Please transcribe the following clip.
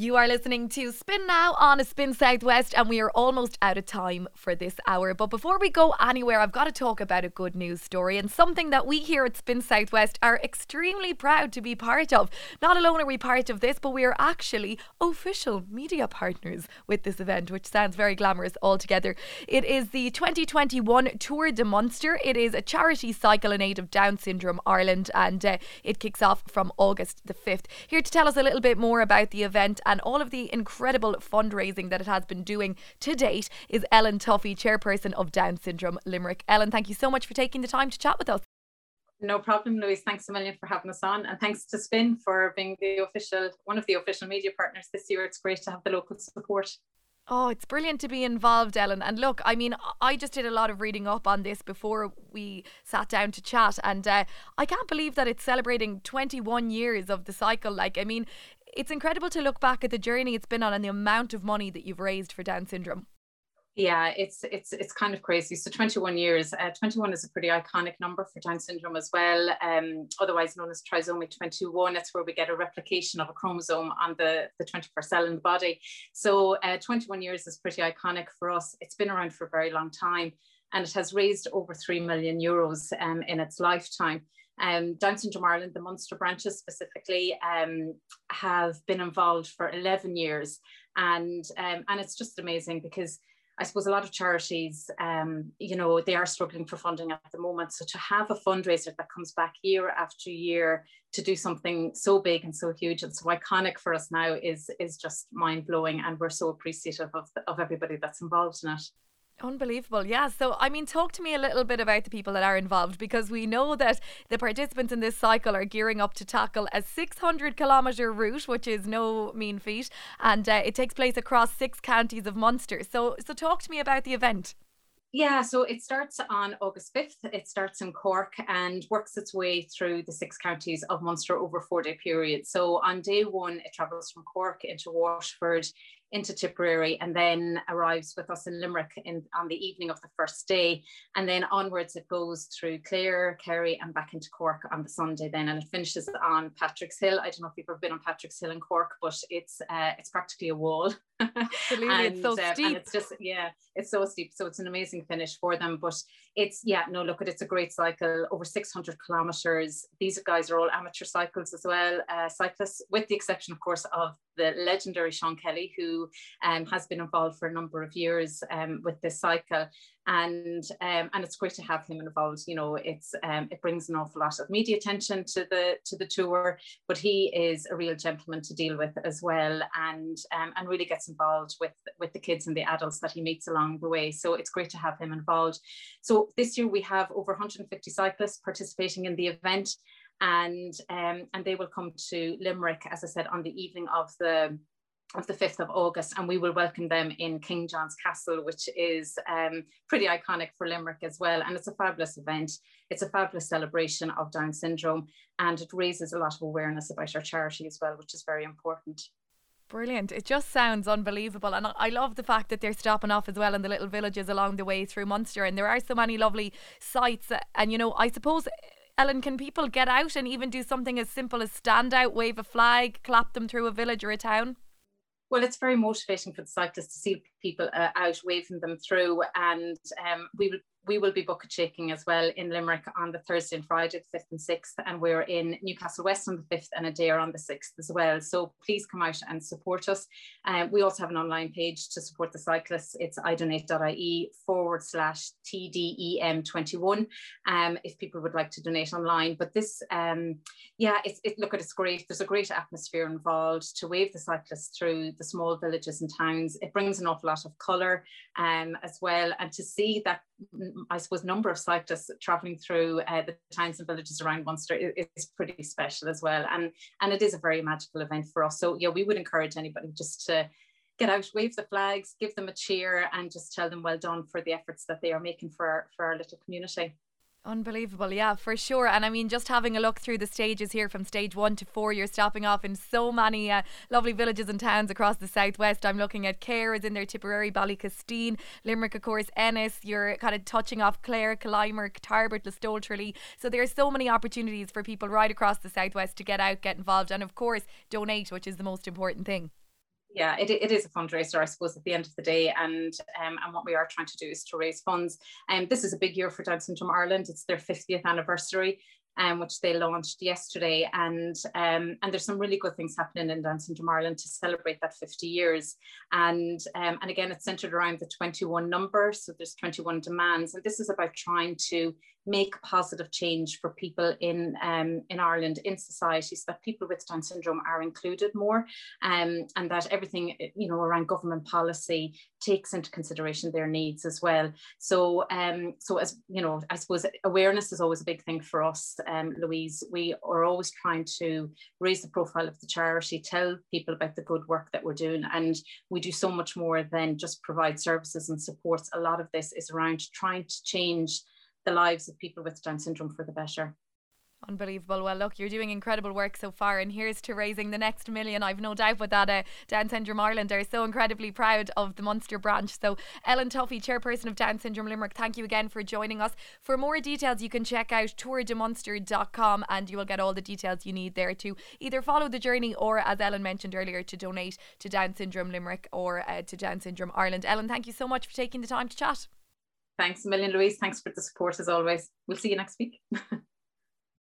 You are listening to Spin Now on a Spin Southwest, and we are almost out of time for this hour. But before we go anywhere, I've got to talk about a good news story and something that we here at Spin Southwest are extremely proud to be part of. Not alone are we part of this, but we are actually official media partners with this event, which sounds very glamorous altogether. It is the 2021 Tour de Munster. It is a charity cycle in aid of Down Syndrome Ireland, and uh, it kicks off from August the 5th. Here to tell us a little bit more about the event and all of the incredible fundraising that it has been doing to date is Ellen Tuffy, chairperson of Down Syndrome Limerick. Ellen, thank you so much for taking the time to chat with us. No problem, Louise. Thanks a million for having us on, and thanks to Spin for being the official one of the official media partners this year. It's great to have the local support. Oh, it's brilliant to be involved, Ellen. And look, I mean, I just did a lot of reading up on this before we sat down to chat, and uh, I can't believe that it's celebrating 21 years of the cycle. Like, I mean, it's incredible to look back at the journey it's been on and the amount of money that you've raised for Down syndrome. Yeah, it's it's it's kind of crazy. So 21 years, uh, 21 is a pretty iconic number for Down syndrome as well. Um, otherwise known as trisomy 21. That's where we get a replication of a chromosome on the the 21st cell in the body. So uh, 21 years is pretty iconic for us. It's been around for a very long time, and it has raised over three million euros um, in its lifetime. Um, Down Syndrome Ireland, the Munster branches specifically, um, have been involved for 11 years. And, um, and it's just amazing because I suppose a lot of charities, um, you know, they are struggling for funding at the moment. So to have a fundraiser that comes back year after year to do something so big and so huge and so iconic for us now is is just mind blowing, and we're so appreciative of of everybody that's involved in it. Unbelievable. Yeah. So, I mean, talk to me a little bit about the people that are involved because we know that the participants in this cycle are gearing up to tackle a 600 kilometre route, which is no mean feat, and uh, it takes place across six counties of Munster. So, so talk to me about the event. Yeah, so it starts on August 5th. It starts in Cork and works its way through the six counties of Munster over a four day period. So on day one, it travels from Cork into Waterford into Tipperary and then arrives with us in Limerick in, on the evening of the first day. And then onwards it goes through Clare, Kerry, and back into Cork on the Sunday then. And it finishes on Patrick's Hill. I don't know if you've ever been on Patrick's Hill in Cork, but it's uh, it's practically a wall. Absolutely, and, it's so uh, steep. And it's just, yeah, it's so steep. So it's an amazing finish for them. But it's, yeah, no, look, it's a great cycle, over 600 kilometres. These guys are all amateur cycles as well, uh, cyclists, with the exception, of course, of the legendary Sean Kelly, who um, has been involved for a number of years um, with this cycle. And um, and it's great to have him involved. You know, it's um, it brings an awful lot of media attention to the to the tour, but he is a real gentleman to deal with as well, and um, and really gets involved with with the kids and the adults that he meets along the way. So it's great to have him involved. So this year we have over 150 cyclists participating in the event and um, and they will come to Limerick, as I said, on the evening of the of the 5th of August, and we will welcome them in King John's Castle, which is um, pretty iconic for Limerick as well. And it's a fabulous event. It's a fabulous celebration of Down syndrome, and it raises a lot of awareness about our charity as well, which is very important. Brilliant. It just sounds unbelievable. And I love the fact that they're stopping off as well in the little villages along the way through Munster. And there are so many lovely sights. And, you know, I suppose Ellen, can people get out and even do something as simple as stand out, wave a flag, clap them through a village or a town? Well, it's very motivating for the cyclists to see people uh, out waving them through, and um, we will we will be bucket shaking as well in Limerick on the Thursday and Friday, the 5th and 6th, and we're in Newcastle West on the 5th and Adare on the 6th as well. So please come out and support us. Um, we also have an online page to support the cyclists. It's idonate.ie forward slash TDM21 um, if people would like to donate online. But this, um, yeah, it's, it, look at it's great. There's a great atmosphere involved to wave the cyclists through the small villages and towns. It brings an awful lot of colour um, as well. And to see that I suppose, number of cyclists traveling through uh, the towns and villages around Munster is, is, pretty special as well. And, and it is a very magical event for us. So, yeah, we would encourage anybody just to get out, wave the flags, give them a cheer, and just tell them well done for the efforts that they are making for for our little community. Unbelievable, yeah, for sure. And I mean, just having a look through the stages here from stage one to four, you're stopping off in so many uh, lovely villages and towns across the southwest. I'm looking at Cahir is in there, Tipperary, Ballycastine, Limerick, of course, Ennis. You're kind of touching off Clare, Killimer, Tarbert, Listowel, Tralee. So are so many opportunities for people right across the southwest to get out, get involved, and of course, donate, which is the most important thing. Yeah, it, it is a fundraiser, I suppose, at the end of the day. And um, and what we are trying to do is to raise funds. And um, this is a big year for Down Syndrome Ireland. It's their 50th anniversary um, which they launched yesterday. And um, and there's some really good things happening in Down Syndrome Ireland to celebrate that 50 years. And um, and again, it's centered around the 21 number. So there's 21 demands, and this is about trying to make positive change for people in um, in Ireland in society so that people with Down syndrome are included more um, and that everything you know around government policy takes into consideration their needs as well so um, so as you know I suppose awareness is always a big thing for us um, Louise we are always trying to raise the profile of the charity tell people about the good work that we're doing and we do so much more than just provide services and supports a lot of this is around trying to change the lives of people with Down syndrome for the better. Unbelievable. Well, look, you're doing incredible work so far, and here's to raising the next million. I've no doubt with that uh, Down Syndrome Ireland are so incredibly proud of the Munster branch. So, Ellen Tuffy, chairperson of Down Syndrome Limerick, thank you again for joining us. For more details, you can check out tourdemunster.com and you will get all the details you need there to either follow the journey or, as Ellen mentioned earlier, to donate to Down Syndrome Limerick or uh, to Down Syndrome Ireland. Ellen, thank you so much for taking the time to chat. Thanks a million, Louise. Thanks for the support as always. We'll see you next week.